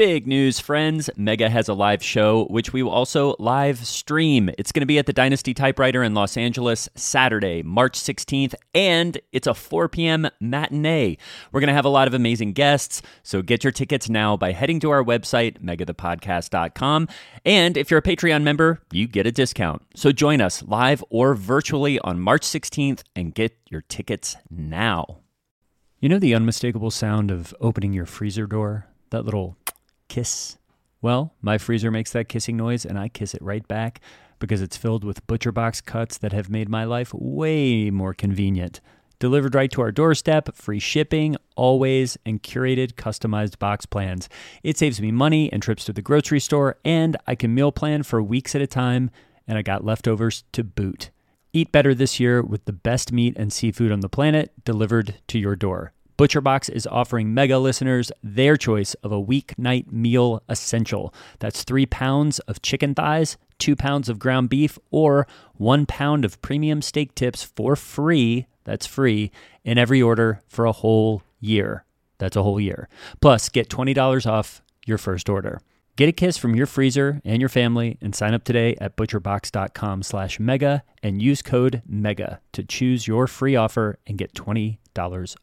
Big news, friends. Mega has a live show, which we will also live stream. It's going to be at the Dynasty Typewriter in Los Angeles Saturday, March 16th, and it's a 4 p.m. matinee. We're going to have a lot of amazing guests, so get your tickets now by heading to our website, megathepodcast.com. And if you're a Patreon member, you get a discount. So join us live or virtually on March 16th and get your tickets now. You know the unmistakable sound of opening your freezer door? That little kiss. Well, my freezer makes that kissing noise and I kiss it right back because it's filled with ButcherBox cuts that have made my life way more convenient. Delivered right to our doorstep, free shipping, always, and curated customized box plans. It saves me money and trips to the grocery store, and I can meal plan for weeks at a time, and I got leftovers to boot. Eat better this year with the best meat and seafood on the planet delivered to your door. ButcherBox is offering mega listeners their choice of a weeknight meal essential. That's three pounds of chicken thighs, two pounds of ground beef, or one pound of premium steak tips for free. That's free in every order for a whole year. That's a whole year. Plus, get $20 off your first order. Get a kiss from your freezer and your family and sign up today at butcherbox.com slash mega and use code MEGA to choose your free offer and get $20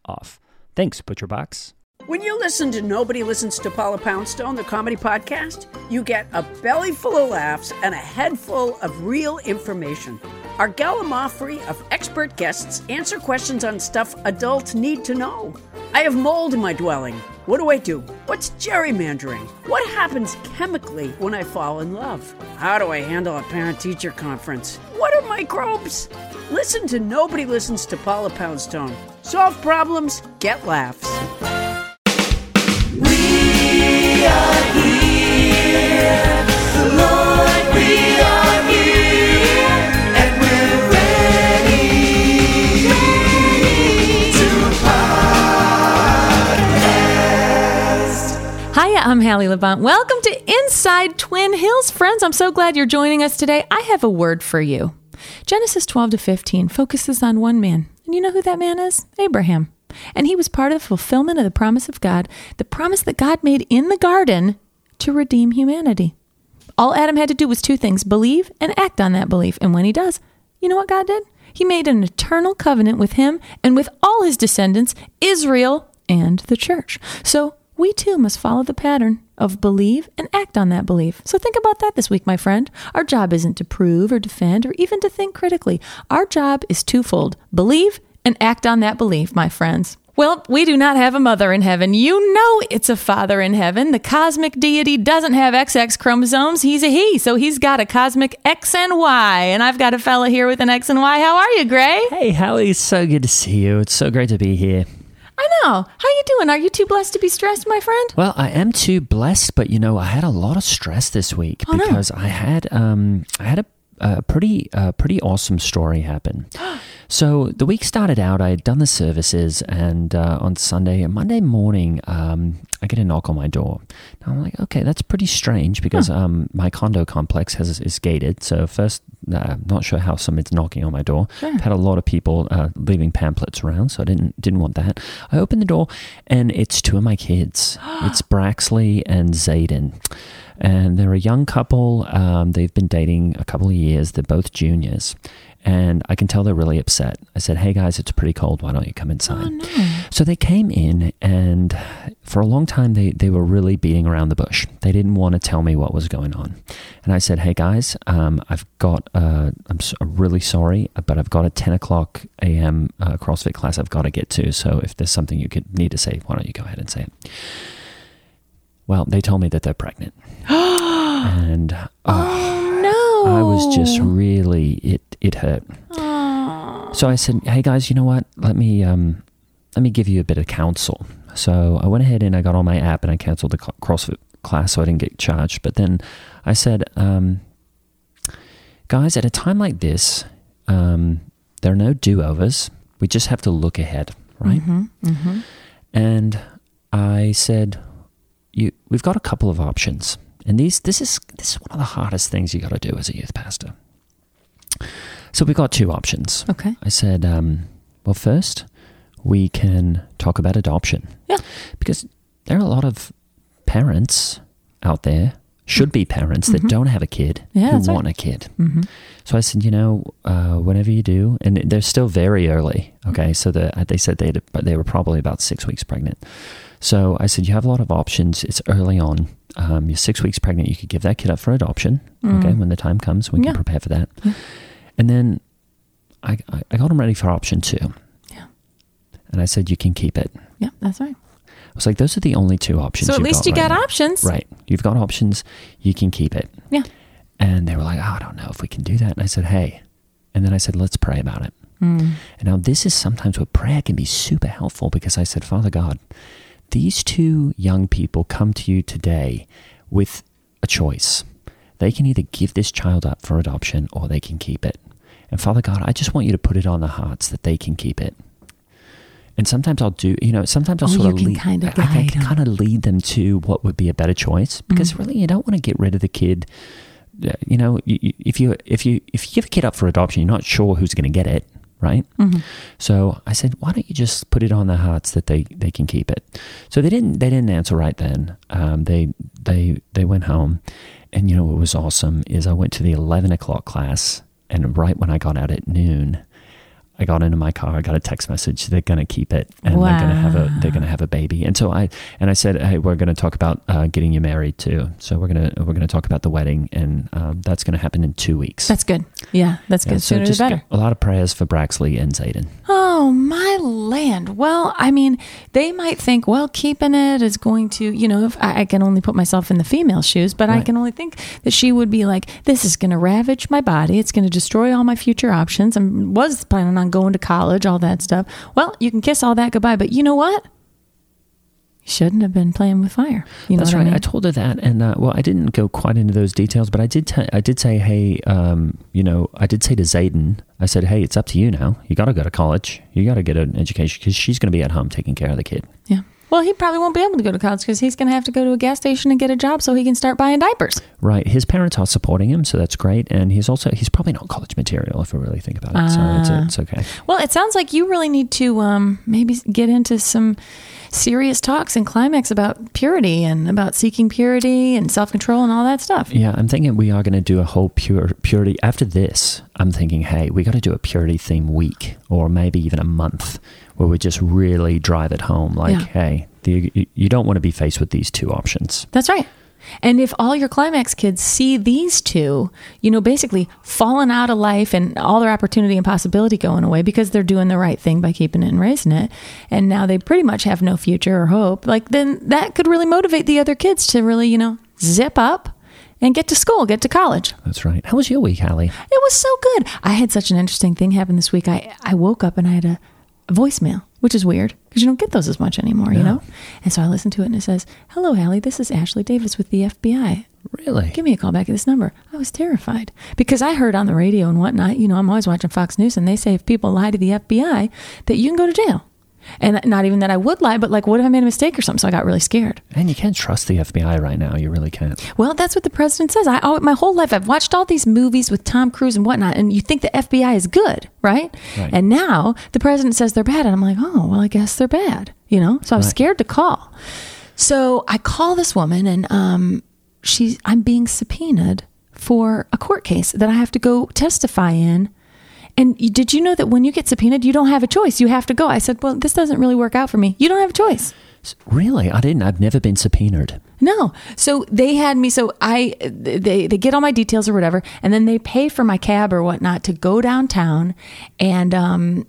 off. Thanks, ButcherBox. When you listen to Nobody Listens to Paula Poundstone, the comedy podcast, you get a belly full of laughs and a head full of real information. Our gallimaufry of expert guests answer questions on stuff adults need to know. I have mold in my dwelling. What do I do? What's gerrymandering? What happens chemically when I fall in love? How do I handle a parent teacher conference? What are microbes? Listen to Nobody Listens to Paula Poundstone. Solve problems, get laughs. We are here, Lord, we are here, and we're ready to podcast. Hiya, I'm Hallie Levant. Welcome to Inside Twin Hills. Friends, I'm so glad you're joining us today. I have a word for you. Genesis 12 to 15 focuses on one man. And you know who that man is? Abraham. And he was part of the fulfillment of the promise of God, the promise that God made in the garden to redeem humanity. All Adam had to do was two things believe and act on that belief. And when he does, you know what God did? He made an eternal covenant with him and with all his descendants, Israel and the church. So we too must follow the pattern of believe and act on that belief. So think about that this week, my friend. Our job isn't to prove or defend or even to think critically. Our job is twofold believe and act on that belief, my friends. Well, we do not have a mother in heaven. You know it's a father in heaven. The cosmic deity doesn't have XX chromosomes. He's a he, so he's got a cosmic X and Y. And I've got a fella here with an X and Y. How are you, Gray? Hey, Hallie, it's so good to see you. It's so great to be here. I know. How you doing? Are you too blessed to be stressed, my friend? Well, I am too blessed, but you know, I had a lot of stress this week Oh, no. because I had um I had a a pretty uh, pretty awesome story happen. so the week started out. I had done the services, and uh, on Sunday and Monday morning, um, I get a knock on my door. Now I'm like, okay, that's pretty strange because um, my condo complex has is gated. So first, uh, I'm not sure how someone's knocking on my door. I've had a lot of people uh, leaving pamphlets around, so I didn't didn't want that. I open the door, and it's two of my kids. it's Braxley and Zayden and they're a young couple. Um, they've been dating a couple of years. They're both juniors, and I can tell they're really upset. I said, "Hey guys, it's pretty cold. Why don't you come inside?" So they came in, and for a long time they they were really beating around the bush. They didn't want to tell me what was going on, and I said, "Hey guys, um, I've got uh, I'm, I'm really sorry, but I've got a 10 o'clock a.m. Uh, CrossFit class I've got to get to. So if there's something you could need to say, why don't you go ahead and say it?" Well, they told me that they're pregnant. and oh, I was just really it it hurt. So I said, "Hey guys, you know what? Let me um let me give you a bit of counsel." So I went ahead and I got on my app and I canceled the CrossFit class so I didn't get charged. But then I said, um, "Guys, at a time like this, um, there are no do-overs. We just have to look ahead, right?" And I said, you, we've got a couple of options, and these this is this is one of the hardest things you got to do as a youth pastor. So we've got two options. Okay. I said, um, well, first we can talk about adoption. Yeah. because there are a lot of parents out there should be parents that don't have a kid Mm-hmm. Yeah, who that's right. want a kid. So I said, you know, uh, whenever you do, and they're still very early. Okay, so the, they said they they were probably about six weeks pregnant. So I said, you have a lot of options. It's early on. Um, you're six weeks pregnant. You could give that kid up for adoption. Okay, when the time comes, we Mm. Yeah. can prepare for that. And then I, I I got them ready for option two. Yeah. And I said, you can keep it. Yeah, that's right. I was like, those are the only two options. So at least you right got now. options. Right. You've got options. You can keep it. Yeah. And they were like, oh, I don't know if we can do that. And I said, hey. And then I said, let's pray about it. Mm. And now this is sometimes where prayer can be super helpful because I said, Father God, these two young people come to you today with a choice. They can either give this child up for adoption or they can keep it. And Father God, I just want you to put it on the hearts that they can keep it. And sometimes I'll do, you know, sometimes I'll Oh, sort of lead, kinda I- I can kind of lead them to what would be a better choice because Mm. really you don't want to get rid of the kid. Uh, You know, if you if you if you give a kid up for adoption, you're not sure who's going to get it, right? Mm-hmm. So I said, why don't you just put it on their hearts that they, they can keep it? So they didn't they didn't answer right then. Um, they they they went home, and you know what was awesome is I went to the eleven o'clock class, and right when I got out at noon, I got into my car. I got a text message. They're going to keep it, and they're going to have a they're going to have a baby. And so I and I said, hey, we're going to talk about uh, getting you married too. So we're gonna we're gonna talk about the wedding, and um, that's going to happen in two weeks. That's good. Yeah, that's Yeah, good. so Sooner the better. A lot of prayers for Braxley and Zayden. Oh, my land. Well, I mean, they might think, well, keeping it is going to, you know, if I, I can only put myself in the female shoes, but I can only think that she would be like, this is going to ravage my body. It's going to destroy all my future options. I was planning on going to college, all that stuff. Well, you can kiss all that goodbye, but you know what? Shouldn't have been playing with fire. You know That's right. I I, told her that, and uh, well, I didn't go quite into those details, but I did. T- I did say, hey, um, you know, I did say to Zayden, I said, hey, it's up to you now. You got to go to college. You got to get an education because she's going to be at home taking care of the kid. yeah. Well, he probably won't be able to go to college because he's going to have to go to a gas station and get a job so he can start buying diapers. Right. His parents are supporting him, so that's great. And he's also he's probably not college material if we really think about it. So Ah. it's, it's okay. Well, it sounds like you really need to um, maybe get into some serious talks and climax about purity and about seeking purity and self control and all that stuff. Yeah, I'm thinking we are going to do a whole pure purity after this. I'm thinking, hey, we got to do a purity theme week or maybe even a month where we just really drive it home. Like, Yeah. hey, the, you, you don't want to be faced with these two options. That's right. And if all your climax kids see these two, you know, basically falling out of life and all their opportunity and possibility going away because they're doing the right thing by keeping it and raising it, and now they pretty much have no future or hope, like then that could really motivate the other kids to really, you know, zip up and get to school, get to college. That's right. How was your week, Hallie? It was so good. I had such an interesting thing happen this week. I, I woke up and I had a, a voicemail, which is weird because you don't get those as much anymore, you know? And so I listened to it and it says, Hello, Hallie. This is Ashley Davis with the FBI. Really? Give me a call back at this number. I was terrified because I heard on the radio and whatnot, you know, I'm always watching Fox News and they say if people lie to the FBI, that you can go to jail. And not even that I would lie, but like, what if I made a mistake or something? So I got really scared. And you can't trust the FBI right now. You really can't. Well, that's what the president says. I my whole life I've watched all these movies with Tom Cruise and whatnot, and you think the FBI is good, right? Right. And now the president says they're bad, and I'm like, oh, well, I guess they're bad, you know. So I was Right. scared to call. So I call this woman, and um, she's I'm being subpoenaed for a court case that I have to go testify in. And did you know that when you get subpoenaed, you don't have a choice? You have to go. I said, well, this doesn't really work out for me. You don't have a choice. Really? I didn't. I've never been subpoenaed. No. So they had me. So I, they, they get all my details or whatever, and then they pay for my cab or whatnot to go downtown and um,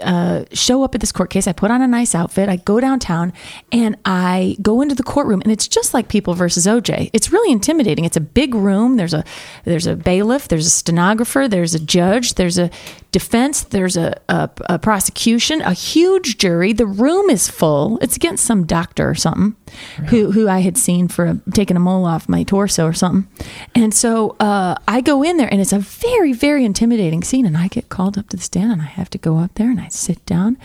uh, show up at this court case. I put on a nice outfit. I go downtown and I go into the courtroom, and it's just like People versus OJ. It's really intimidating. It's a big room. There's a there's a bailiff. There's a stenographer. There's a judge. There's a defense. There's a, a, a prosecution. A huge jury. The room is full. It's against some doctor or something who who I had seen for a, taking a mole off my torso or something. And so uh, I go in there, and it's a very very intimidating scene. And I get called up to the stand, and I have to go up there, and I sit down,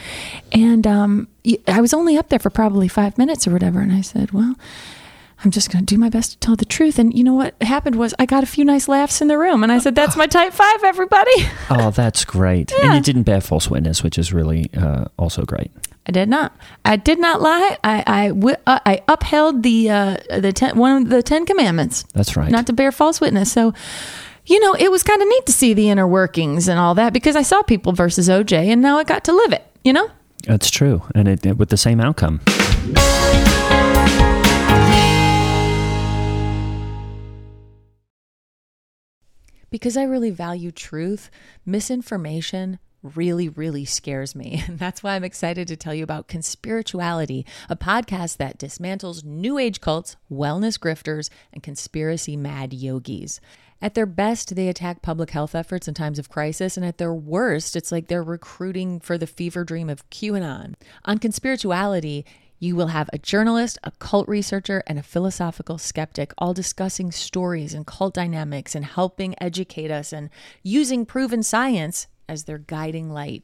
and um, I was only up there for probably five minutes or whatever. And I said, well. I'm just going to do my best to tell the truth. And you know what happened was I got a few nice laughs in the room, and I said, "That's my type five, everybody." Oh, that's great. And you didn't bear false witness, which is really uh, also great. I did not. I did not lie. I I, uh, I upheld the uh, the ten, one of the Ten Commandments. That's right. Not to bear false witness. So, you know, it was kind of neat to see the inner workings and all that because I saw people versus OJ, and now I got to live it. You know. That's true. And it, it- with the same outcome. Because I really value truth, misinformation really, really scares me. And that's why I'm excited to tell you about Conspirituality, a podcast that dismantles new age cults, wellness grifters, and conspiracy mad yogis. At their best, they attack public health efforts in times of crisis, and at their worst, it's like they're recruiting for the fever dream of QAnon. On Conspirituality, you will have a journalist, a cult researcher, and a philosophical skeptic all discussing stories and cult dynamics and helping educate us and using proven science as their guiding light.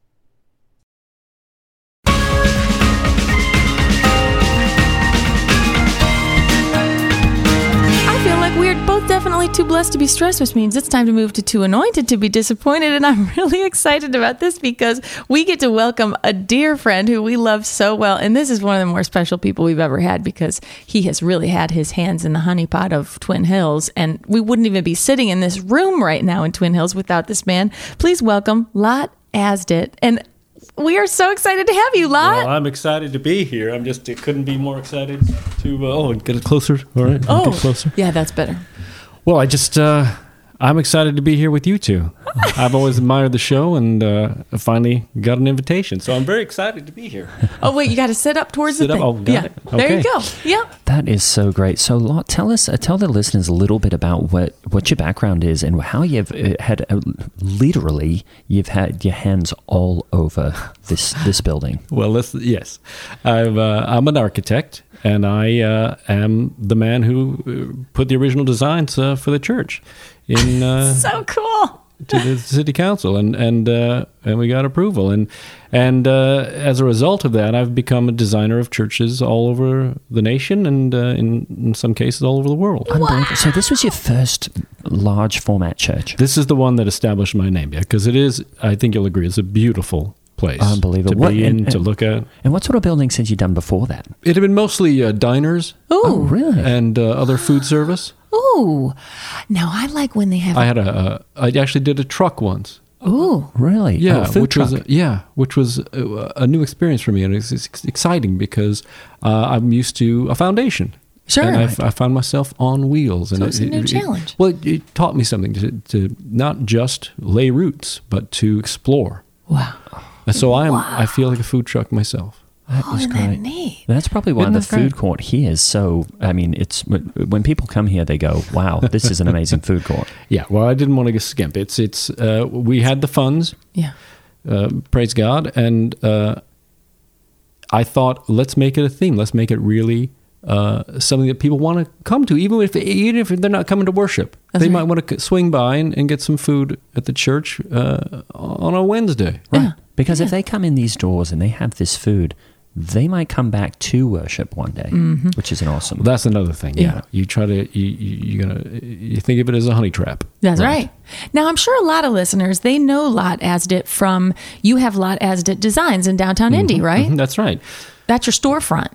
We're both definitely too blessed to be stressed, which means it's time to move to too anointed to be disappointed. And I'm really excited about this because we get to welcome a dear friend who we love so well. And this is one of the more special people we've ever had because he has really had his hands in the honeypot of Twin Hills. And we wouldn't even be sitting in this room right now in Twin Hills without this man. Please welcome Lot Asdit. And we are so excited to have you, Lot. Well, I'm excited to be here. I'm just it couldn't be more excited to, uh, oh, get it closer. All right. oh, Get closer. yeah, that's better. Well, I just, uh, I'm excited to be here with you two. I've always admired the show and uh, finally got an invitation. So I'm very excited to be here. Oh wait, you got to sit up towards Sit the up? thing. Oh, got yeah, it. there you go. Yep. That is so great. So, tell us, uh, tell the listeners a little bit about what, what your background is and how you've uh, had, uh, literally, you've had your hands all over this this building. Well, let's, yes. I've, uh, I'm an architect and I uh, am the man who uh, put the original designs uh, for the church in uh, So cool. to the city council, and and uh, and we got approval, and and uh, as a result of that, I've become a designer of churches all over the nation, and uh, in, in some cases all over the world. Unbelievable. So, this was your first large format church. This is the one that established my name, yeah, because it is. I think you'll agree, it's a beautiful place, Unbelievable. to What- be in, and- to and- look at. And what sort of buildings had you done before that? It had been mostly uh, diners Ooh. Oh, really? and uh, other food service. Oh, Now I like when they have. I had a, a. I actually did a truck once. oh, Really? Yeah, Oh, food which truck. was yeah, which was a, a new experience for me, and it's, it's exciting because uh, I'm used to a foundation. Sure. and I, f- I found myself on wheels, and So it's a new challenge. well, it, it taught me something to, to not just lay roots, but to explore. Wow. And so I am. I feel like a food truck myself. That Oh, is isn't that great. neat? That's probably why Isn't the that great? food court here is so. I mean, it's when people come here, they go, "Wow, this is an amazing food court." Yeah. Well, I didn't want to skimp. It's it's. Uh, we had the funds. Yeah. uh, praise God. And uh, I thought, let's make it a theme. Let's make it really uh, something that people want to come to, even if even if they're not coming to worship. they might want to swing by and, and get some food at the church uh, on a Wednesday. Right. Because if they come in these doors and they have this food, they might come back to worship one day, which is an awesome. Well, that's another thing. Yeah, Yeah. you try to you, you you're gonna you think of it as a honey trap. That's right. Now, I'm sure a lot of listeners, they know Lot Asdit from, you have Lot Asdit Designs in downtown Indy, right? Mhm, That's right. That's your storefront.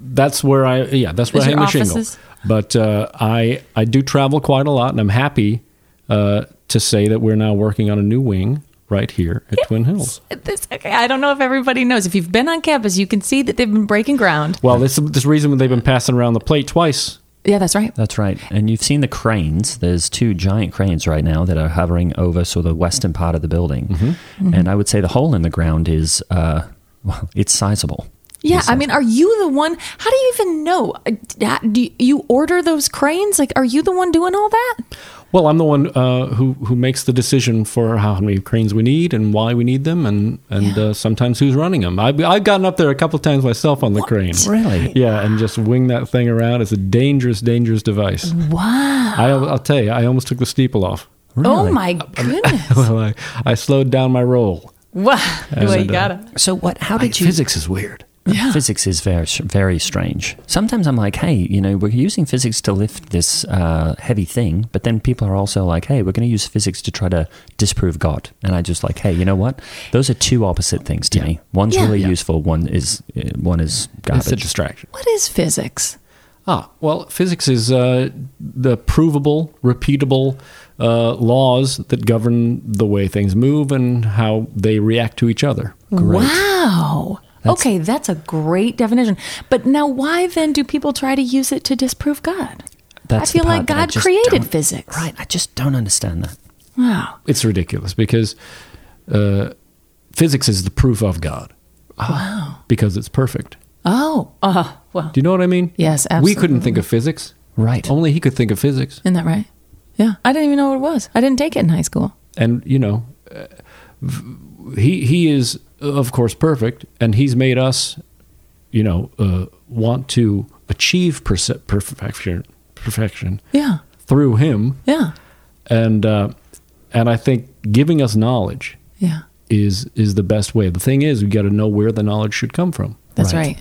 That's where I yeah that's where Is I hang your my shingle. But uh, I I do travel quite a lot, and I'm happy uh, to say that we're now working on a new wing right here at Twin Hills. This, okay, I don't know if everybody knows. If you've been on campus, you can see that they've been breaking ground. Well, this this reason they've been passing around the plate twice. Yeah, that's right. That's right. And you've seen the cranes. There's two giant cranes right now that are hovering over sort of the western part of the building. Mm-hmm. And I would say the hole in the ground is, uh, well, it's sizable. Yeah, I mean, are you the one? How do you even know? Uh, Do you- you order those cranes? Like, are you the one doing all that? Well, I'm the one uh, who who makes the decision for how many cranes we need and why we need them, and and Yeah. uh, sometimes who's running them. I've I've gotten up there a couple of times myself on the crane. Really? Yeah, and just wing that thing around. It's a dangerous, dangerous device. Wow. I, I'll tell you, I almost took the steeple off. Oh my goodness. well, I, I slowed down my roll. wow. Well, you And, uh, gotta. So what? How did you? Physics is weird. Yeah. Physics is very, very strange. Sometimes I'm like, hey, you know, we're using physics to lift this uh, heavy thing, but then people are also like, hey, we're going to use physics to try to disprove God. And I just like, hey, you know what? Those are two opposite things to me. One's Yeah. really Yeah. useful. One is uh, one is It's a distraction. What is physics? Ah, well, physics is uh, the provable, repeatable uh, laws that govern the way things move and how they react to each other. Wow. Okay, that's a great definition. But now, why then do people try to use it to disprove God? That's I feel like God created physics. Right. I just don't understand that. Wow. It's ridiculous because uh, physics is the proof of God. Wow. Because it's perfect. Oh, uh, well, Do you know what I mean? Yes, We couldn't think of physics. Right. Only he could think of physics. isn't that right? Yeah. I didn't even know what it was. I didn't take it in high school. and you know uh, v- he he is of course perfect and he's made us you know uh, want to achieve perse- perfection perfection Yeah. through him Yeah. and uh, and I think giving us knowledge Yeah. is is the best way the thing is we got to know where the knowledge should come from That's right.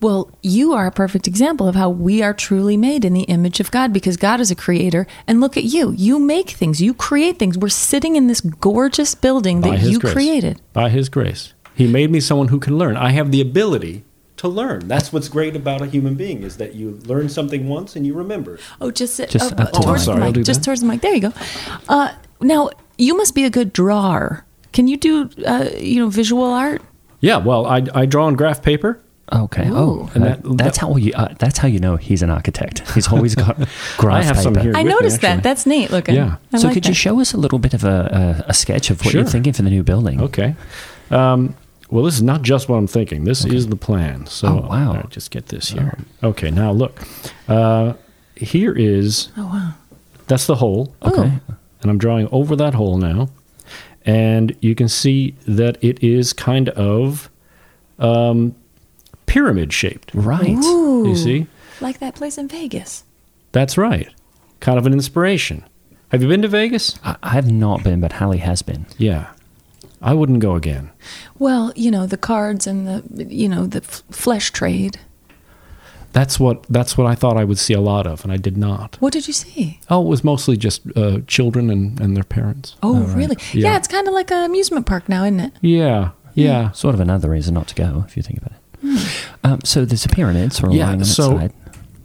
Well, you are a perfect example of how we are truly made in the image of God because God is a creator. And look at you. You make things, you create things. We're sitting in this gorgeous building by that you grace created. by his grace he made me someone who can learn I have the ability to learn that's what's great about a human being is that you learn something once and you remember Oh, just Just up towards the the mic. Mic. Just that. towards the mic. There you go. Uh, now, you must be a good drawer. Can you do, uh, you know, visual art? yeah well I, I draw on graph paper Okay. Oh, And that, that- that's how you. Uh, that's how you know he's an architect. He's always got graph I have some here. I with me, noticed that. That's neat looking. Yeah. I so like could you show us a little bit of a, a, a sketch of what you're thinking for the new building? Okay. Um, well, this is not just what I'm thinking. This is the plan. So Oh, wow. I'll just get this here. Okay, now look. Uh, here is Oh, wow. that's the hole. Okay. And I'm drawing over that hole now. And you can see that it is kind of um, pyramid shaped. Right. Ooh. You see? Like that place in Vegas. That's right. Kind of an inspiration. Have you been to Vegas? I, I have not been, but Hallie has been. Yeah. I wouldn't go again. Well, you know, the cards and the, you know, the f- flesh trade. That's what that's what I thought I would see a lot of, and I did not. What did you see? Oh, it was mostly just uh, children and, and their parents. Oh, really? Yeah. Yeah. it's kind of like an amusement park now, isn't it? Yeah, yeah. Sort of another reason not to go, if you think about it. Um, so there's a pyramid sort of Yeah, lying on its so- side.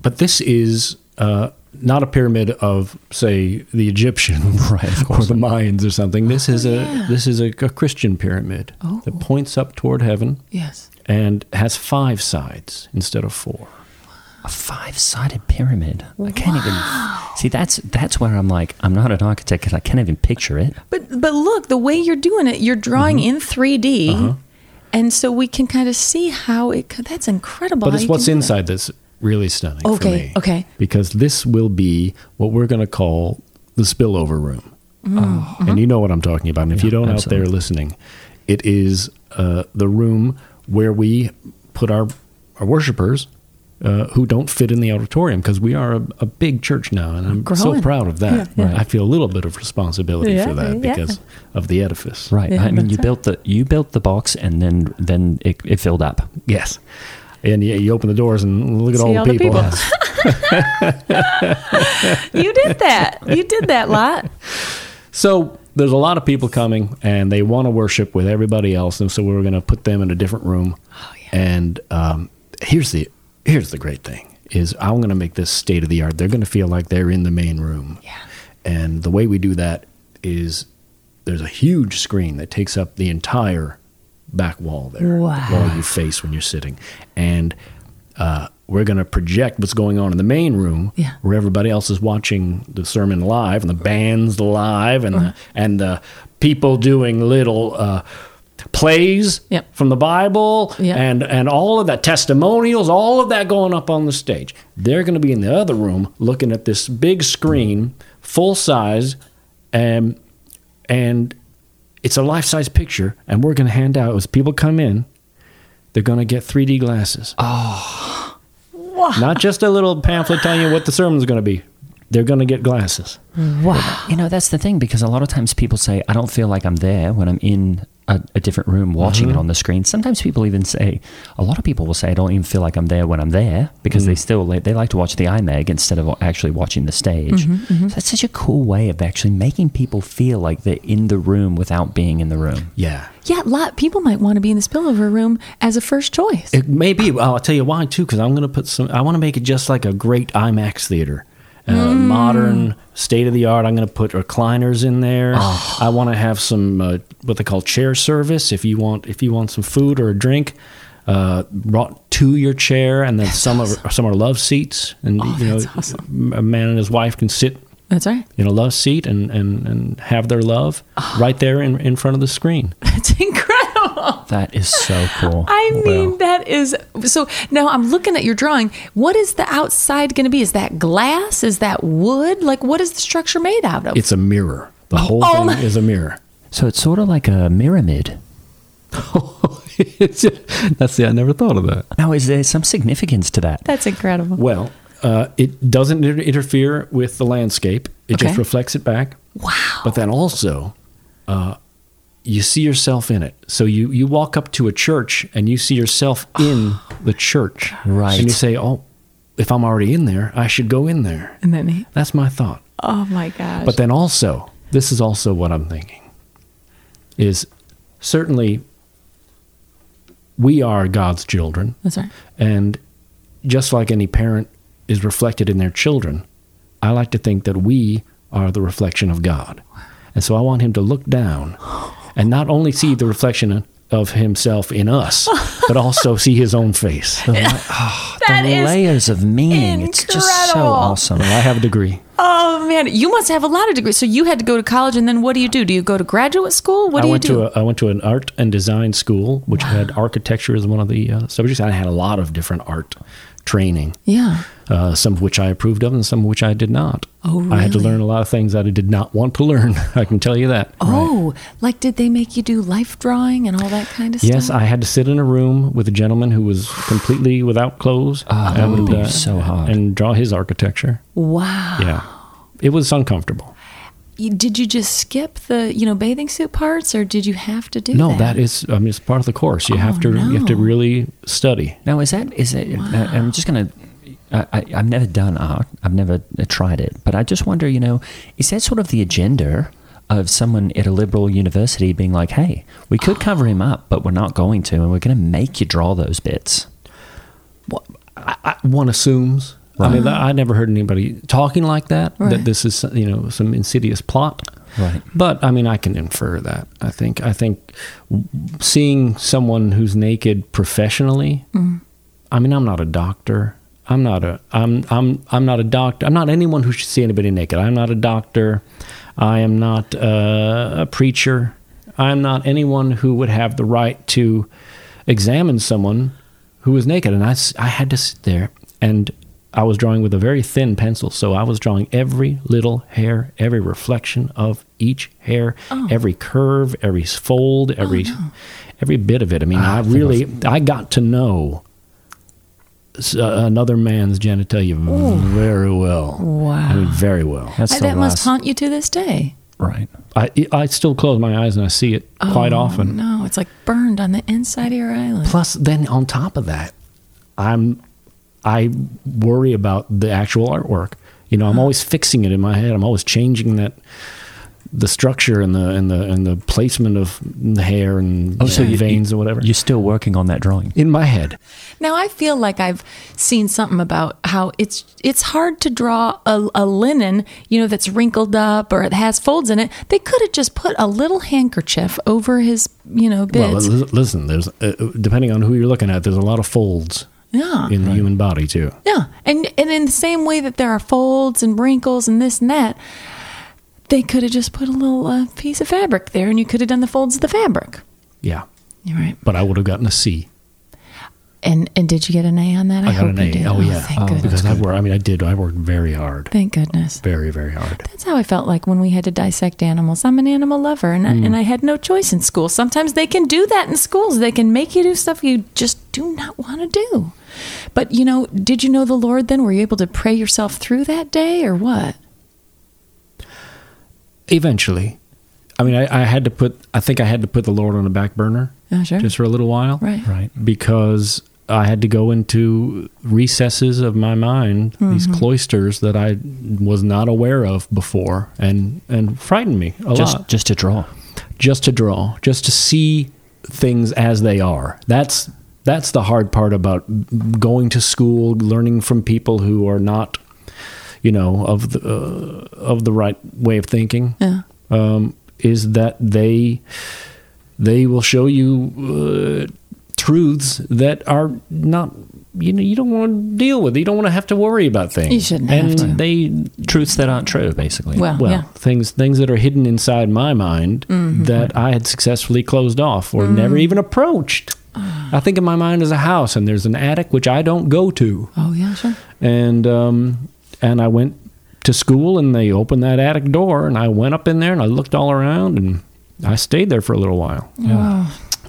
But this is uh, not a pyramid of, say, the Egyptians Right, or the Mayans or something. This is a yeah. this is a, a Christian pyramid Oh. that points up toward heaven Yes. and has five sides instead of four. A five-sided pyramid. I can't even see. That's that's where I'm like, I'm not an architect because I can't even picture it. But but look, the way you're doing it, you're drawing Mm-hmm. in 3D, Uh-huh. And so we can kind of see how it. could- That's incredible. But it's what's can do inside that's really stunning. for Okay, me. okay. Because this will be what we're going to call the spillover room. Mm-hmm. And you know what I'm talking about. And if you don't out absolutely. there listening, it is uh, the room where we put our our worshipers uh, who don't fit in the auditorium because we are a, a big church now, and I'm so proud of that. Yeah, yeah. I feel a little bit of responsibility Yeah, for that yeah. because of the edifice. Right. Yeah, I mean, you right. built the you built the box, and then then it, it filled up. Yes. And you, you open the doors and look at all all the the people. people. You did that. You did that lot. So there's a lot of people coming and they want to worship with everybody else, and so we were going to put them in a different room. Oh, And um, here's the here's the great thing is I'm going to make this state of the art. They're going to feel like they're in the main room. Yeah. And the way we do that is there's a huge screen that takes up the entire back wall there, Wow. wall you face when you're sitting, and uh, we're going to project what's going on in the main room, Yeah. where everybody else is watching the sermon live, and the band's live, and Uh-huh. the, and the people doing little. Uh, plays Yep. from the Bible Yep. and and all of that testimonials, all of that going up on the stage. They're going to be in the other room looking at this big screen, full size, and and it's a life size picture. And we're going to hand out as people come in, they're going to get 3D glasses. Oh, Wow. not just a little pamphlet telling you what the sermon's going to be. They're going to get glasses. Wow. You know, that's the thing because a lot of times people say, I don't feel like I'm there when I'm in a, a different room watching it mm-hmm. on the screen. Sometimes people even say, a lot of people will say, I don't even feel like I'm there when I'm there because they mm. still they like to watch the iMag instead of actually watching the stage. Mm-hmm, mm-hmm. So that's such a cool way of actually making people feel like they're in the room without being in the room. Yeah. Yeah, a lot people might want to be in the spillover room as a first choice. It may be. Well, I'll tell you why too. Because I'm going to put some. I want to make it just like a great IMAX theater, uh, modern, state of the art. I'm going to put recliners in there. I want to have some uh, what they call chair service. If you want, if you want some food or a drink. Uh, brought to your chair, and then some are some are love seats, and you know, awesome. a man and his wife can sit That's right. in a love seat and and, and have their love right there in, in front of the screen. That's incredible. That is so cool. I mean, Wow. that is so. Now I'm looking at your drawing. What is the outside going to be? Is that glass? Is that wood? Like, what is the structure made out of? It's a mirror. The whole Oh thing my- is a mirror. So it's sort of like a pyramid. It's that's the I never thought of that. Now, is there some significance to that? That's incredible. Well, uh, it doesn't inter- interfere with the landscape. It just reflects it back. Wow. But then also, uh, you see yourself in it. So you, you walk up to a church and you see yourself in the church. Right. And you say, oh, if I'm already in there, I should go in there. And then he, That's my thought. oh my gosh. But then also, this is also what I'm thinking is certainly we are God's children. That's right. And just like any parent is reflected in their children, I like to think that we are the reflection of God. And so I want him to look down and not only see the reflection of himself in us, but also see his own face. The, That the is layers of meaning. It's just so incredible. awesome. I have a degree. Oh man, you must have a lot of degrees. So you had to go to college, and then what do you do? Do you go to graduate school? What I do you do? to a, I went to an art and design school, which had architecture as one of the uh, subjects. I had a lot of different art training, yeah. uh, some of which I approved of, and some of which I did not. Oh, I had to learn a lot of things that I did not want to learn. I can tell you that. Oh, like did they make you do life drawing and all that kind of Yes, stuff? Yes, I had to sit in a room with a gentleman who was completely without clothes Ah, that would be so hard. and draw his architecture. wow. Yeah, it was uncomfortable. You- Did you just skip the you know bathing suit parts, or did you have to do No, that? that is, I mean, it's part of the course. You have Oh, to, you have to really study. Now, is that is it? uh, I'm just gonna. I, I, I've never done art. I've never uh, tried it, but I just wonder. You know, is that sort of the agenda of someone at a liberal university being like, "Hey, we could cover him up, but we're not going to, and we're going to make you draw those bits." I, I, one assumes. I mean, I never heard anybody talking like that. Right. That this is, you know, some insidious plot. Right. But I mean, I can infer that. I think. I think seeing someone who's naked professionally. I mean, I'm not a doctor. I'm not a. I'm. I'm. I'm not a doctor. I'm not anyone who should see anybody naked. I'm not a doctor. I am not uh, a preacher. I'm not anyone who would have the right to examine someone who was naked. And I I had to sit there and I was drawing with a very thin pencil. So I was drawing every little hair, every reflection of each hair, every curve, every fold, every every bit of it. I mean, I really I got to know uh, another man's genitalia very well. Wow. I mean, very well. That's I- the that must haunt you to this day. right. I I still close my eyes and I see it quite Oh, often. No, it's like burned on the inside of your eyelid. Plus, then on top of that, I'm I worry about the actual artwork. You know, I'm always fixing it in my head. I'm always changing that the structure and the and the and the placement of the hair and Oh, so you- veins or whatever You're still working on that drawing. in my head. Now I feel like I've seen something about how it's it's hard to draw a, a linen, you know, that's wrinkled up or it has folds in it. They could have just put a little handkerchief over his, you know, Well, bits. li- listen, there's uh, depending on who you're looking at, there's a lot of folds yeah. in the human body too. Yeah, and and in the same way that there are folds and wrinkles and this and that, they could have just put a little uh, piece of fabric there, and you could have done the folds of the fabric. Yeah, You're right. but I would have gotten a C. And and did you get an A on that? I got hope an you A. did. Oh yeah, thank goodness. because I worked. I mean, I did. I worked very hard, Thank goodness. very very hard. That's how I felt like when we had to dissect animals. I'm an animal lover, and I, Hmm. and I had no choice in school. Sometimes they can do that in schools. They can make you do stuff you just do not want to do. But you know, did you know the Lord? Then were you able to pray yourself through that day, or what? Eventually, I mean, I, I had to put. I think I had to put the Lord on the back burner Oh, sure. just for a little while, right. Right. because I had to go into recesses of my mind, these Mm-hmm. cloisters that I was not aware of before, and and frightened me a Just lot. just to draw. just to draw, just to see things as they are. That's that's the hard part about going to school, learning from people who are not, you know, of the uh, of the right way of thinking. Yeah. Um, is that they they will show you uh, truths that are not you know you don't want to deal with. You don't want to have to worry about things. You shouldn't and have to. they Truths that aren't true, basically. Well, well yeah. things things that are hidden inside my mind Mm-hmm. that I had successfully closed off or Mm. never even approached. I think of my mind as a house, and there's an attic which I don't go to, Oh yeah, sure. and um, and I went to school, and they opened that attic door, and I went up in there, and I looked all around, and I stayed there for a little while. Yeah,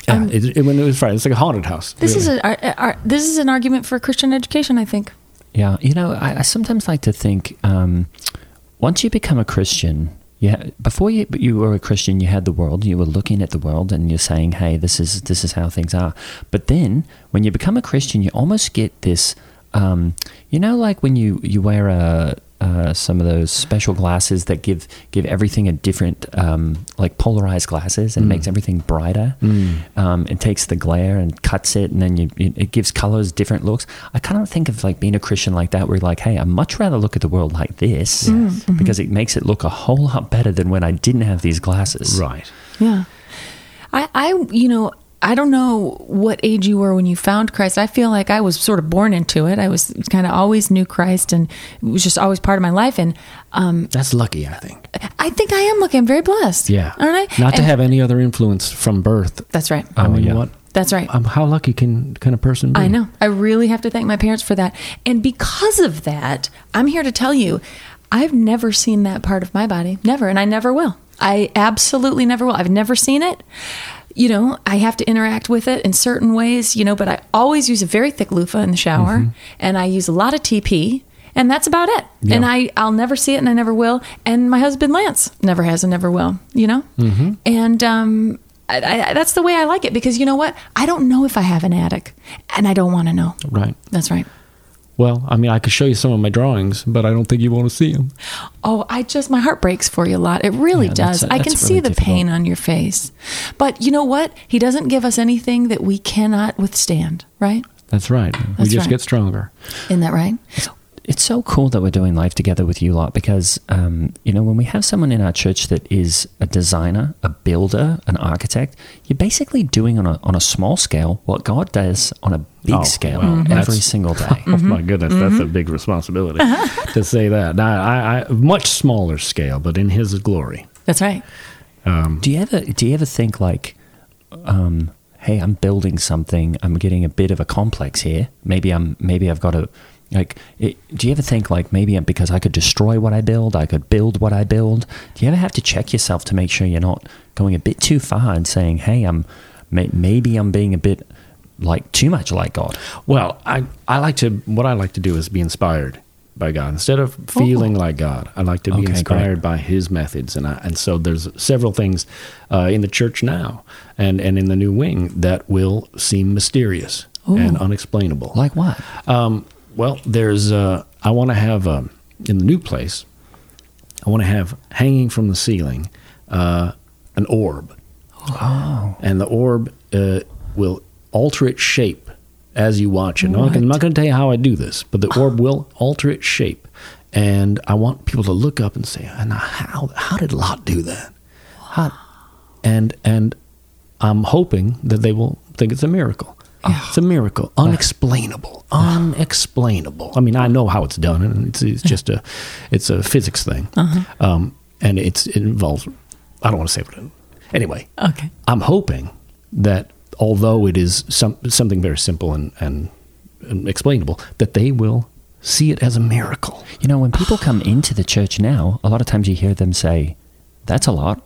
it, it, when it was Friday, it's like a haunted house. This really. is a, ar- ar- this is an argument for Christian education, I think. Yeah, you know, I, I sometimes like to think um, once you become a Christian, yeah, before you you were a Christian, you had the world. You were looking at the world, and you're saying, "Hey, this is this is how things are." But then, when you become a Christian, you almost get this, um, you know, like when you you wear a. Uh, some of those special glasses that give give everything a different, um, like polarized glasses, and makes everything brighter. Um, it takes the glare and cuts it, and then you, it, it gives colors different looks. I kind of think of like being a Christian like that, where you're like, hey, I'd much rather look at the world like this because it makes it look a whole lot better than when I didn't have these glasses. right. Yeah. I, I, you know, I don't know what age you were when you found Christ. I feel like I was sort of born into it. I was kind of always knew Christ and it was just always part of my life. And um, That's lucky, I think. I think I am lucky. I'm very blessed. Yeah, Aren't I? Not to have any other influence from birth. That's right. I mean, yeah. what? That's right. Um, how lucky can can a person be? I know. I really have to thank my parents for that. And because of that, I'm here to tell you, I've never seen that part of my body. Never. And I never will. I absolutely never will. I've never seen it. You know, I have to interact with it in certain ways, you know, but I always use a very thick loofah in the shower and I use a lot of TP. And that's about it. And I, I'll never see it and I never will. And my husband Lance never has and never will, you know? And um, I, I, that's the way I like it because you know what? I don't know if I have an attic and I don't want to know. Right. That's right. Well, I mean, I could show you some of my drawings, but I don't think you want to see them. Oh, I just, my heart breaks for you a lot. It really Yeah, that's- does. I can that's see the difficult. pain on your face. But you know what? He doesn't give us anything that we cannot withstand, right? That's right. we just right. get stronger. Isn't that right? It's so cool that we're doing life together with you lot because, um, you know, when we have someone in our church that is a designer, a builder, an architect, you're basically doing on a, on a small scale what God does on a big Oh, scale well, every that's- single day. Oh my goodness, that's a big responsibility to say that. Now, I, I much smaller scale, but in His glory. That's right. Do you ever do you ever think like, um, hey, I'm building something. I'm getting a bit of a complex here. Maybe I'm maybe I've got to like. It, do you ever think like maybe because I could destroy what I build, I could build what I build? Do you ever have to check yourself to make sure you're not going a bit too far and saying, hey, I'm may, maybe I'm being a bit like too much like God. Well, I, I like to, what I like to do is be inspired by God. Instead of feeling like God, I like to be Okay, inspired by His methods. And, I, and so there's several things uh, in the church now and, and in the new wing that will seem mysterious and unexplainable. Like what? Um, well, there's. Uh, I want to have um, in the new place. I want to have hanging from the ceiling uh, an orb. Oh. And the orb uh, will alter its shape as you watch it. Now, I'm not going to tell you how I do this, but the orb will alter its shape, and I want people to look up and say, "And how how did Lot do that?" How, and and I'm hoping that they will think it's a miracle. It's a miracle, unexplainable, unexplainable. I mean, I know how it's done, and it's, it's just a, it's a physics thing, um, and it's it involves. I don't want to say what. It, anyway, Okay. I'm hoping that although it is some, something very simple and, and, and explainable, that they will see it as a miracle. You know, when people come into the church now, a lot of times you hear them say, "That's a lot,"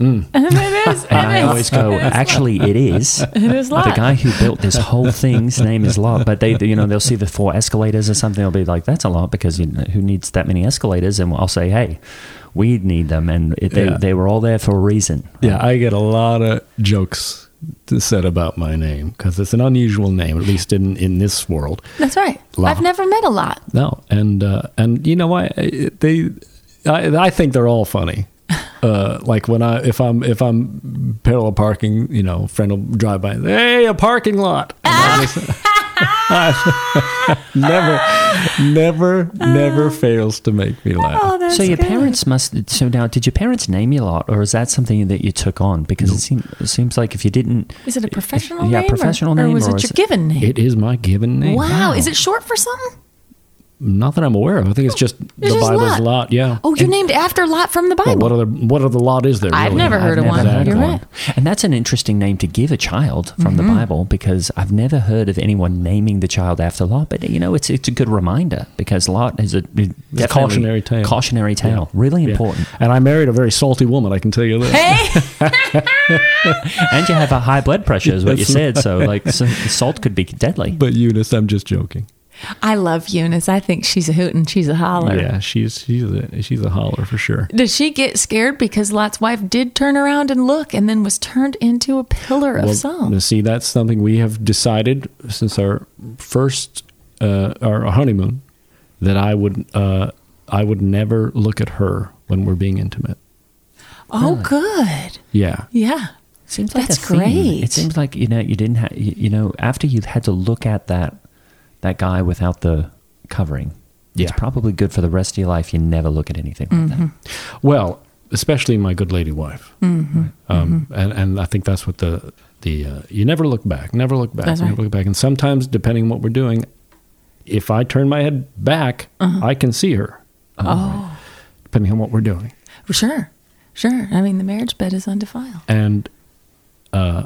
it is. and I always go, "Actually, it is." It is The guy who built this whole thing's name is Lot, but they, you know, they'll see the four escalators or something. They'll be like, "That's a lot," because you know, who needs that many escalators? And I'll say, "Hey, we need them," and it, they Yeah. they were all there for a reason. Yeah, I get a lot of jokes said about my name because it's an unusual name, at least in, in this world. That's right. Lot. I've never met a Lot. No, and uh, and you know what? They, I, I think they're all funny. Uh, like when I if I'm if I'm parallel parking, you know, friend will drive by. Hey, a parking lot. And never, never, never fails to make me laugh. Oh, So your good. parents must. So now, did your parents name you a Lot, or is that something that you took on? Because it seems it seems like if you didn't, Is it a professional yeah, name? or- professional or, name, was or it is your given name? It is my given name. wow. Is it short for something? Not that I'm aware of. I think it's just the just Bible's Lot. lot. Yeah. Oh, you're named after Lot from the Well, Bible. what other what other lot is there? I've really? never heard I've of one. never heard You're of right. And that's an interesting name to give a child from Mm-hmm. the Bible because I've never heard of anyone naming the child after Lot. But you know, it's it's a good reminder because Lot is a definitely cautionary tale. Cautionary tale, really Yeah. important. And I married a very salty woman. I can tell you this. Hey, And you have a high blood pressure, is what you said. So like so salt could be deadly. But Eunice, I'm just joking. I love Eunice. I think she's a hoot and she's a holler. Yeah, she's she's a she's a holler for sure. Does she get scared because Lot's wife did turn around and look and then was turned into a pillar of Well, salt? see, that's something we have decided since our first uh, our honeymoon that I would uh, I would never look at her when we're being intimate. Oh, good. Yeah, Yeah. Seems like That's a great. It seems like you know you didn't have you, you know after you had to look at that that guy without the covering. It's probably good for the rest of your life. You never look at anything like Mm-hmm. that. well, especially my good lady wife, Mm-hmm. um, and and I think that's what the the uh, you never look back, never look back, That's never right. look back, and sometimes depending on what we're doing, if I turn my head back, Uh-huh. I can see her. Oh, depending on what we're doing. sure. Sure. I mean, the marriage bed is undefiled. and uh,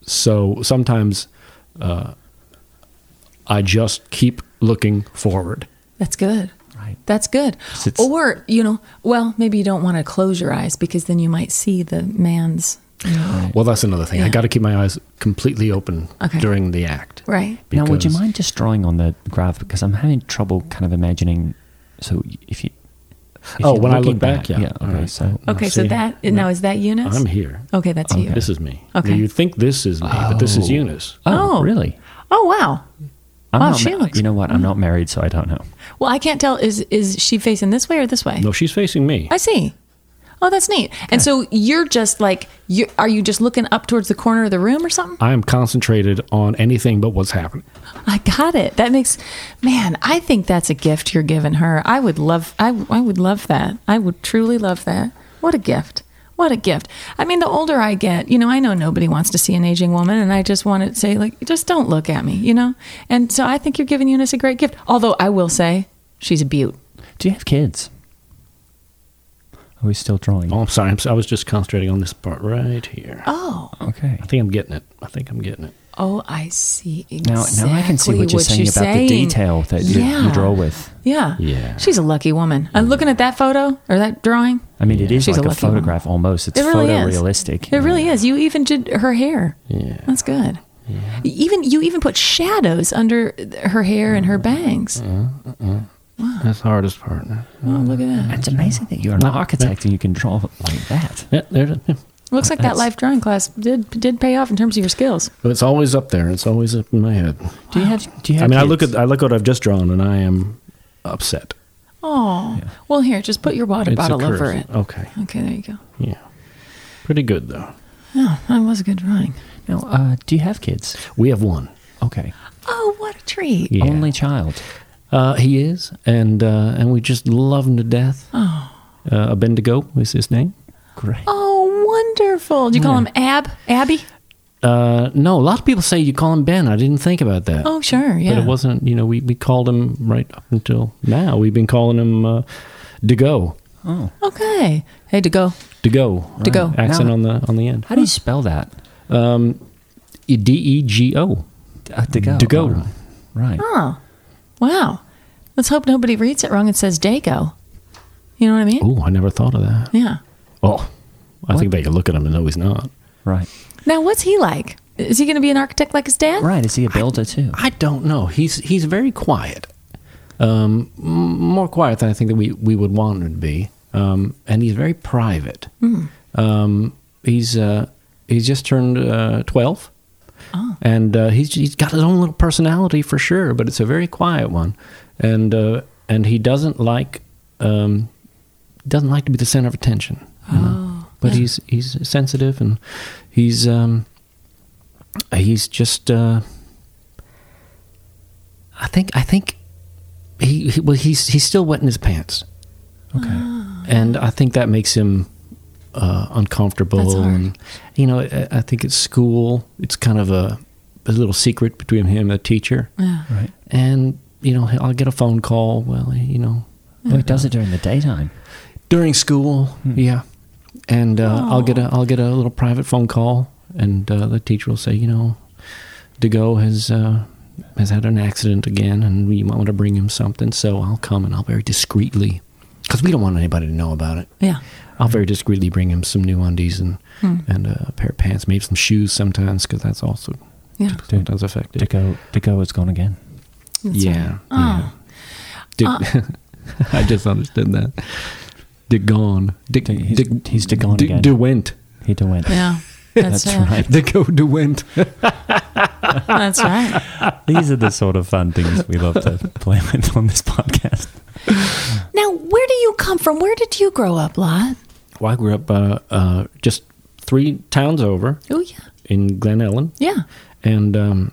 so sometimes uh, I just keep looking forward. That's good. Right. That's good. It's- Or, you know, well, maybe you don't want to close your eyes because then you might see the man's, you know, Well, that's another thing. I got to keep my eyes completely open Okay. during the act. right? Now, would you mind just drawing on the graph because I'm having trouble kind of imagining. So if you, if Oh, when I look back, yeah. yeah. Okay, right. so Okay, so See? that, now is that Eunice? I'm here. Okay, that's you. This is me. Okay. You think this is me, but this is Oh. Eunice. oh, Oh. really? Oh, wow. I'm Wow, not she looks- You know what? I'm not married, so I don't know. Well, I can't tell. Is is she facing this way or this way? No, she's facing me. I see. Oh, that's neat. And so you're just like, you are you just looking up towards the corner of the room or something? I am concentrated on anything but what's happening. I got it. That makes, man, I think that's a gift you're giving her. I would love, I, I would love that. I would truly love that. What a gift. What a gift. I mean, the older I get, you know, I know nobody wants to see an aging woman, and I just want to say, like, just don't look at me, you know? And so I think you're giving Eunice a great gift. Although I will say, she's a beaut. Do you have kids? Are we still drawing? Oh, I'm sorry. I'm, s- I was just concentrating on this part right here. Oh, Okay. I think I'm getting it. I think I'm getting it. Oh, I see Now, exactly now I can see what you're saying about saying. the detail that you, Yeah. you draw with. Yeah. Yeah. She's a lucky woman. I'm looking at that photo or that drawing. I mean, it is She's like a, lucky woman. photograph almost. It's It really is. photorealistic. It really is. You even did her hair. Yeah. That's good. Even you even put shadows under her hair and her mm-hmm. bangs. Mm-hmm. Mm-hmm. Wow. That's the hardest part. Oh, look at that. It's amazing that you're an architect and you can draw like that. Yeah, there's it. Yeah. Looks like that life drawing class did did pay off in terms of your skills. But it's always up there. It's always up in my head. Do you have? Do you have? I mean, I look at I look at what I've just drawn, and I am upset. Oh, well, here, just put your water It's bottle over it. Okay. Okay, there you go. Yeah. Pretty good though. Oh, that was a good drawing. No, uh, do you have kids? We have one. Okay. Oh, what a treat. Yeah. Only child. Uh, he is, and uh, and we just love him to death. Oh. Uh, Bendigo is his name. Great. Oh, wonderful. Do you call him Ab? Abby? Uh, no, a lot of people say you call him Ben. I didn't think about that. Oh, sure. Yeah. But it wasn't, you know, we, we called him right up until now. We've been calling him uh, Dego. Oh, Okay. Hey, to go. Dego. Dego. Accent Now- on the on the end. how do you spell that? Um, D E G O. Uh, to go. To. Oh, right. Oh, wow. Let's hope nobody reads it wrong and says Dago. You know what I mean? Oh, I never thought of that. Yeah. Oh, I think they can look at him and know he's not. Right. Now, what's he like? Is he going to be an architect like his dad? Right. Is he a builder too? I don't know. He's he's very quiet. Um, more quiet than I think that we, we would want him to be. Um, and he's very private. Um, he's uh, he's just turned uh, twelve, and uh, he's he's got his own little personality for sure. But it's a very quiet one, and uh, and he doesn't like um, doesn't like to be the center of attention. you know. But he's he's sensitive and he's um, he's just. Uh, I think I think he, he well he's he's still wet in his pants, Okay. and I think that makes him uh, uncomfortable. That's hard. And you know, I, I think at school it's kind of a, a little secret between him and the teacher, Yeah. Right. and you know I'll get a phone call. Well, you know, Oh, he does it during the daytime. during school, yeah, and uh, I'll get a I'll get a little private phone call, and uh, the teacher will say, you know, Dego has uh, has had an accident again, and we might want to bring him something. So I'll come and I'll very discreetly, because we don't want anybody to know about it. Yeah. I'll very discreetly bring him some new undies and and uh, a pair of pants, maybe some shoes sometimes, because that's also Yeah. sometimes effective. To go. To go is gone again. That's yeah, right. Oh. yeah. Dick, I just understood that. Dick gone. Dick, Dick- he's- Dick, he's Dick gone Dick again. DeWent. He to win. Yeah. That's, That's right. Dick DeWent. That's right. These are the sort of fun things we love to play with on this podcast. Now, where do you come from? Where did you grow up, Lot? well, I grew up uh, uh, just three towns over Oh, yeah. in Glen Ellen, Yeah. and um,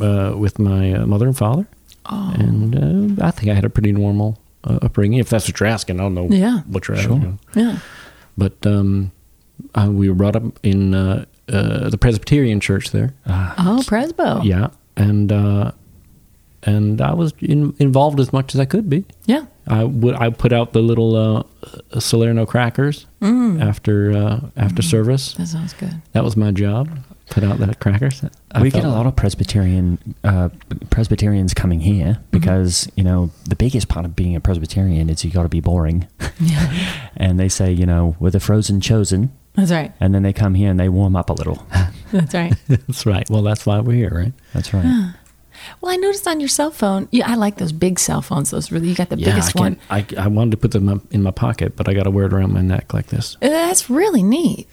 uh, with my uh, mother and father. Oh. And uh, I think I had a pretty normal uh, upbringing. If that's what you're asking, I don't know Yeah. what you're Sure. asking. Yeah. But um, uh, we were brought up in uh, uh, the Presbyterian church there. Oh, Presbo. Yeah, and uh, and I was in, involved as much as I could be. Yeah. I would I put out the little uh, Salerno crackers Mm. after uh, after service. That sounds good. That was my job. Put out the crackers. I we get a lot of Presbyterian uh, Presbyterians coming here because you know the biggest part of being a Presbyterian is you got to be boring, Yeah. and they say you know we're the frozen chosen, That's right. and then they come here and they warm up a little. That's right. That's right. Well, that's why we're here, right? That's right. Well, I noticed on your cell phone, yeah, I like those big cell phones. Those really, you got the Yeah, biggest I, one. I I wanted to put them up in my pocket, but I got to wear it around my neck like this. Uh, That's really neat.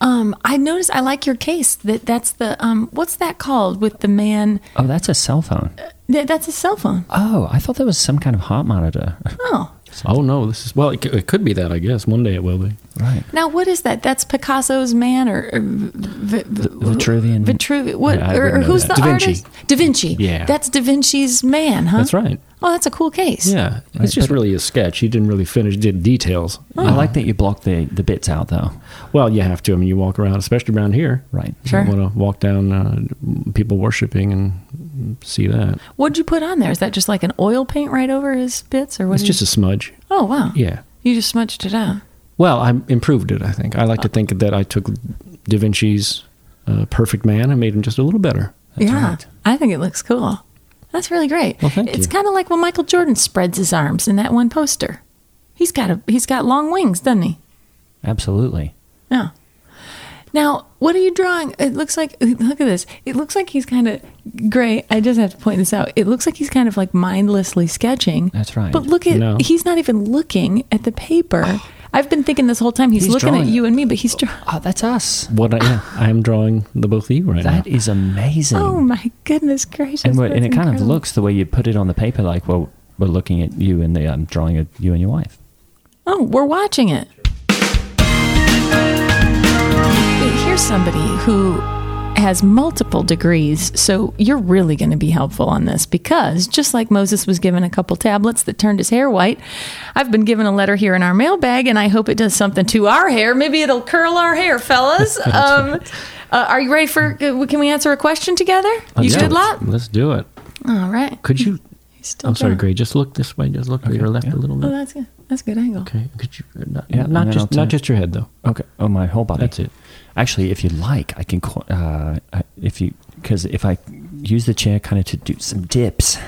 Um, I noticed. I like your case. That that's the um, what's that called with the man? Oh, that's a cell phone. That, that's a cell phone. Oh, I thought that was some kind of heart monitor. Oh, Oh no, this is well. It, it could be that, I guess. One day it will be. right. now what is that? That's Picasso's man or, or v- v- Vitruvian. Vitruvian. What? I- I or, or who's that. the Da Vinci. artist? Da Vinci. Yeah. that's Da Vinci's man, huh? That's right. Oh, that's a cool case. Yeah, it's just really a sketch. He didn't really finish did details. I like that you blocked the, the bits out though. Well, you have to. I mean, you walk around, especially around here. Right. Sure. You want to walk down uh, people worshiping and see that. What'd you put on there? Is that just like an oil paint right over his bits, or what? It's just you- a smudge. Oh wow. Yeah. You just smudged it out. Well, I improved it. I think I like to think that I took Da Vinci's uh, Perfect Man and made him just a little better. yeah, right. I think it looks cool. That's really great. Well, thank it's kind of like when Michael Jordan spreads his arms in that one poster. He's got a he's got long wings, doesn't he? Absolutely. Yeah. Now, what are you drawing? It looks like look at this. It looks like he's kind of great. I just have to point this out. It looks like he's kind of like mindlessly sketching. That's right. But look at No. he's not even looking at the paper. I've been thinking this whole time he's, He's looking at drawing. you and me, but he's drawing. Oh, that's us. What? I, yeah, I am drawing the both of you right That now. is amazing. Oh my goodness gracious! and, and that's it kind of looks the way you put it on the paper, like well, we're looking at you and the um, drawing of you and your wife. Oh, we're watching it. Here's somebody who has multiple degrees, so you're really going to be helpful on this because just like Moses was given a couple tablets that turned his hair white, I've been given a letter here in our mailbag, and I hope it does something to our hair. Maybe it'll curl our hair, fellas. um, uh, are you ready for? uh, Can we answer a question together? you Let's do good, lot? Let's do it. All right. Could you? Still I'm sorry. Gray. Just look this way. Just look to your left a little bit. Oh, that's good. That's a good angle. Okay. Could you? uh, Not, Yeah, not just not just your head though. Okay. Oh, my whole body. That's it. Actually, if you like, I can. co- Uh, if you because if I use the chair kind of to do some dips,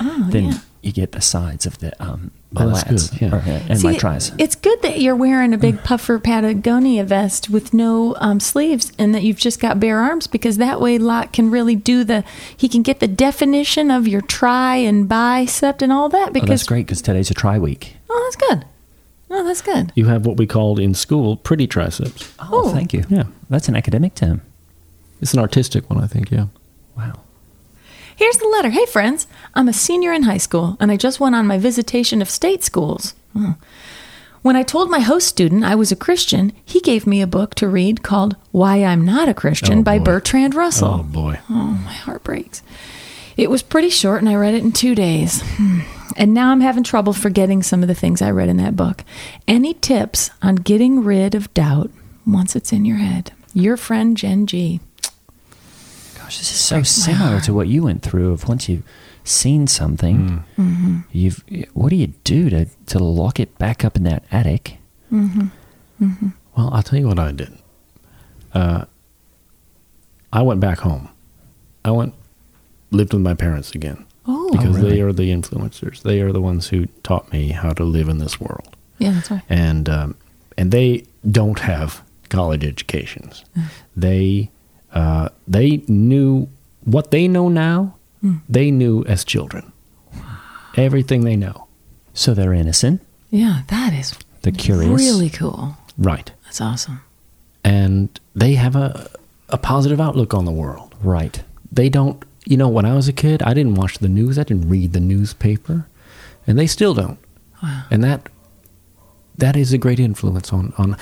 Oh, then yeah. you get the sides of the um my Oh, that's lats good, yeah. or, uh, and See, my tries. It's good that you're wearing a big puffer Patagonia vest with no um, sleeves and that you've just got bare arms because that way Lot can really do the, he can get the definition of your try and bicep and all that Oh, because, that's great because today's a try week. oh, that's good. Oh, that's good. You have what we called in school pretty triceps. Oh, Oh. thank you. Yeah. that's an academic term. It's an artistic one, I think. Yeah. Wow. Here's the letter. Hey, friends, I'm a senior in high school and I just went on my visitation of state schools. Hmm. When I told my host student I was a Christian, he gave me a book to read called Why I'm Not a Christian Oh, by boy. Bertrand Russell. Oh boy. Oh, my heart breaks. It was pretty short, and I read it in two days. Hmm. And now I'm having trouble forgetting some of the things I read in that book. Any tips on getting rid of doubt once it's in your head? Your friend Jen G. Gosh, this is so similar to what you went through. Of once you've seen something, Mm-hmm. you've what do you do to to lock it back up in that attic? Well, I'll tell you what I did. Uh, I went back home. I went lived with my parents again Oh, because really? they are the influencers. They are the ones who taught me how to live in this world. yeah, that's right. and um, and they don't have college educations. They uh, they knew what they know now. They knew as children. Everything they know. So they're innocent. Yeah, that is They're curious. really cool. Right. That's awesome. And they have a a positive outlook on the world. Right. They don't. You know, when I was a kid, I didn't watch the news. I didn't read the newspaper, and they still don't. Wow. And that that is a great influence on on.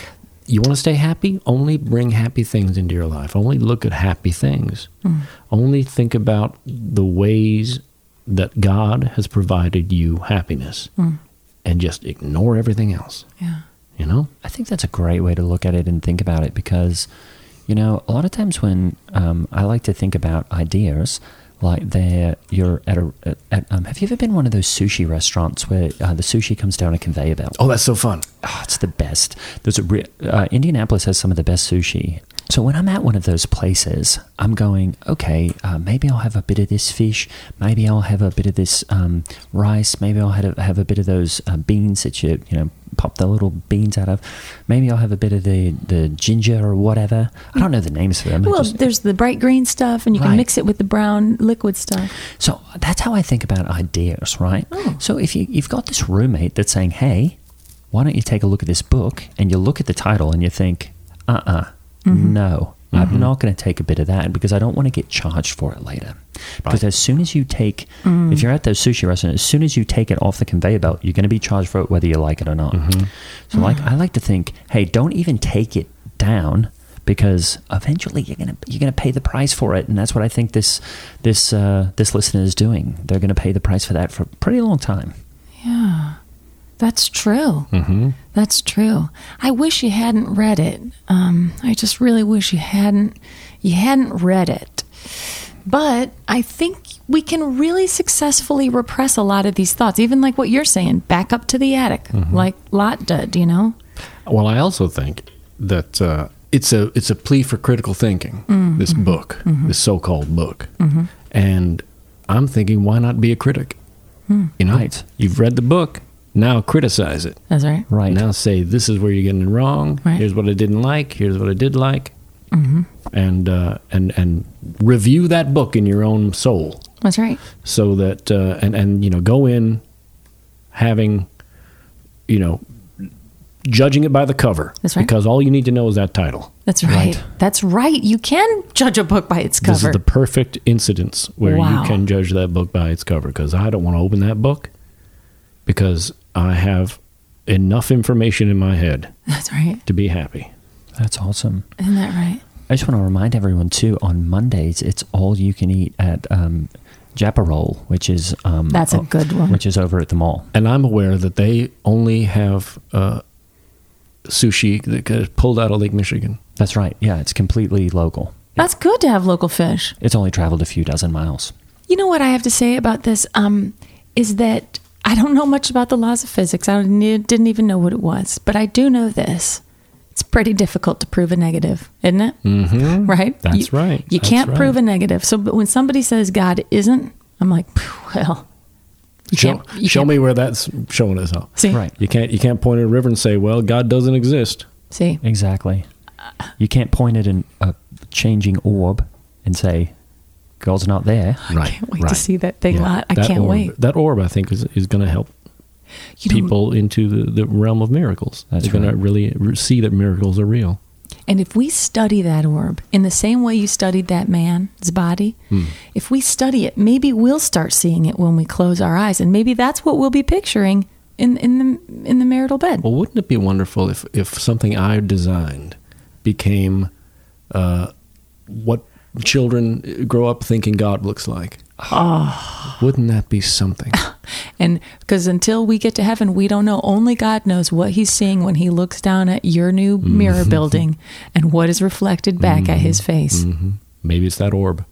You want to stay happy? Only bring happy things into your life. Only look at happy things. Hmm. Only think about the ways that God has provided you happiness, hmm. and just ignore everything else. Yeah. You know. I think that's a great way to look at it and think about it because, you know, a lot of times when um, I like to think about ideas, like they're you're at a at, um, have you ever been one of those sushi restaurants where uh, the sushi comes down a conveyor belt? Oh, that's so fun. Oh, it's the best. There's a re- uh, Indianapolis has some of the best sushi. So when I'm at one of those places, I'm going, okay, uh, maybe I'll have a bit of this fish. Maybe I'll have a bit of this um, rice. Maybe I'll have a, have a bit of those uh, beans that you you know pop the little beans out of. Maybe I'll have a bit of the the ginger or whatever. I don't know the names for them. Well, just- there's the bright green stuff, and you can mix it with the brown liquid stuff. So that's how I think about ideas, right? Oh. So if you, you've got this roommate that's saying, hey, why don't you take a look at this book? And you look at the title and you think, uh uh no, I'm mm-hmm. not going to take a bit of that because I don't want to get charged for it later. Because as soon as you take, mm. if you're at those sushi restaurant, as soon as you take it off the conveyor belt, you're going to be charged for it whether you like it or not. Mm-hmm. So like, mm. I like to think, hey, don't even take it down because eventually you're gonna you're gonna pay the price for it, and that's what I think this this uh, this listener is doing. They're gonna pay the price for that for a pretty long time. Yeah, that's true. Mm-hmm. That's true. I wish you hadn't read it. Um, I just really wish you hadn't. You hadn't read it. But I think we can really successfully repress a lot of these thoughts, even like what you're saying, back up to the attic, like Lot did. You know? Well, I also think that uh, it's a it's a plea for critical thinking. This book, this so-called book, and I'm thinking, why not be a critic? You know, Right. you've read the book, now criticize it. That's right. Right. Now say this is where you're getting it wrong. Right. Here's what I didn't like. Here's what I did like. and uh, and and review that book in your own soul, That's right. so that uh, and and you know go in having you know judging it by the cover. That's right. Because all you need to know is that title. That's right. That's right. You can judge a book by its cover. This cover. is the perfect incidence where Wow. you can judge that book by its cover because I don't want to open that book because I have enough information in my head That's right. to be happy. That's awesome. Isn't that right? I just want to remind everyone too. On Mondays, it's all you can eat at um, Japarol, which is um, That's a good one. Which is over at the mall. And I'm aware that they only have uh, sushi that is pulled out of Lake Michigan. That's right. Yeah, it's completely local. That's good to have local fish. It's only traveled a few dozen miles. You know what I have to say about this um, is that I don't know much about the laws of physics. I didn't didn't even know what it was, but I do know this: it's pretty difficult to prove a negative, isn't it? Mm-hmm. Right. That's You- right. You That's can't right. prove a negative. So, but when somebody says God isn't, I'm like, well, you Show, can't. You show can't- me where that's showing us up. See, Right. You can't you can't point at a river and say, "Well, God doesn't exist." see, Exactly. You can't point at an, a changing orb and say, "God's not there." Right. can't wait to see that thing lot. I That can't orb, wait. That orb, I think, is is going to help You know, people into the, the realm of miracles. That's They're going to really see that miracles are real. And if we study that orb in the same way you studied that man's body, Hmm. if we study it, maybe we'll start seeing it when we close our eyes, and maybe that's what we'll be picturing in in the in the marital bed. Well, wouldn't it be wonderful if if something I designed became uh, what children grow up thinking God looks like? Oh. Wouldn't that be something? And because until we get to heaven, we don't know. Only God knows what He's seeing when He looks down at your new Mm-hmm. mirror building and what is reflected back at His face. Mm-hmm. Maybe it's that orb.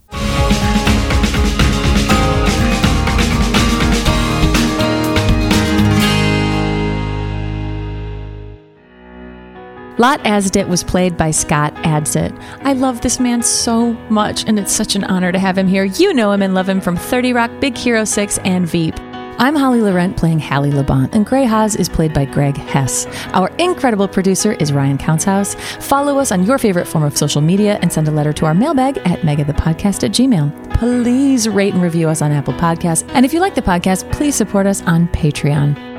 Lot Asdit was played by Scott Adsit. I love this man so much, and it's such an honor to have him here. You know him and love him from 30 Rock, Big Hero 6, and Veep. I'm Holly Laurent playing Hallie Labont, and Gray Haas is played by Greg Hess. Our incredible producer is Ryan Countshouse. Follow us on your favorite form of social media and send a letter to our mailbag at megathepodcast at gmail. Please rate and review us on Apple Podcasts. And if you like the podcast, please support us on Patreon.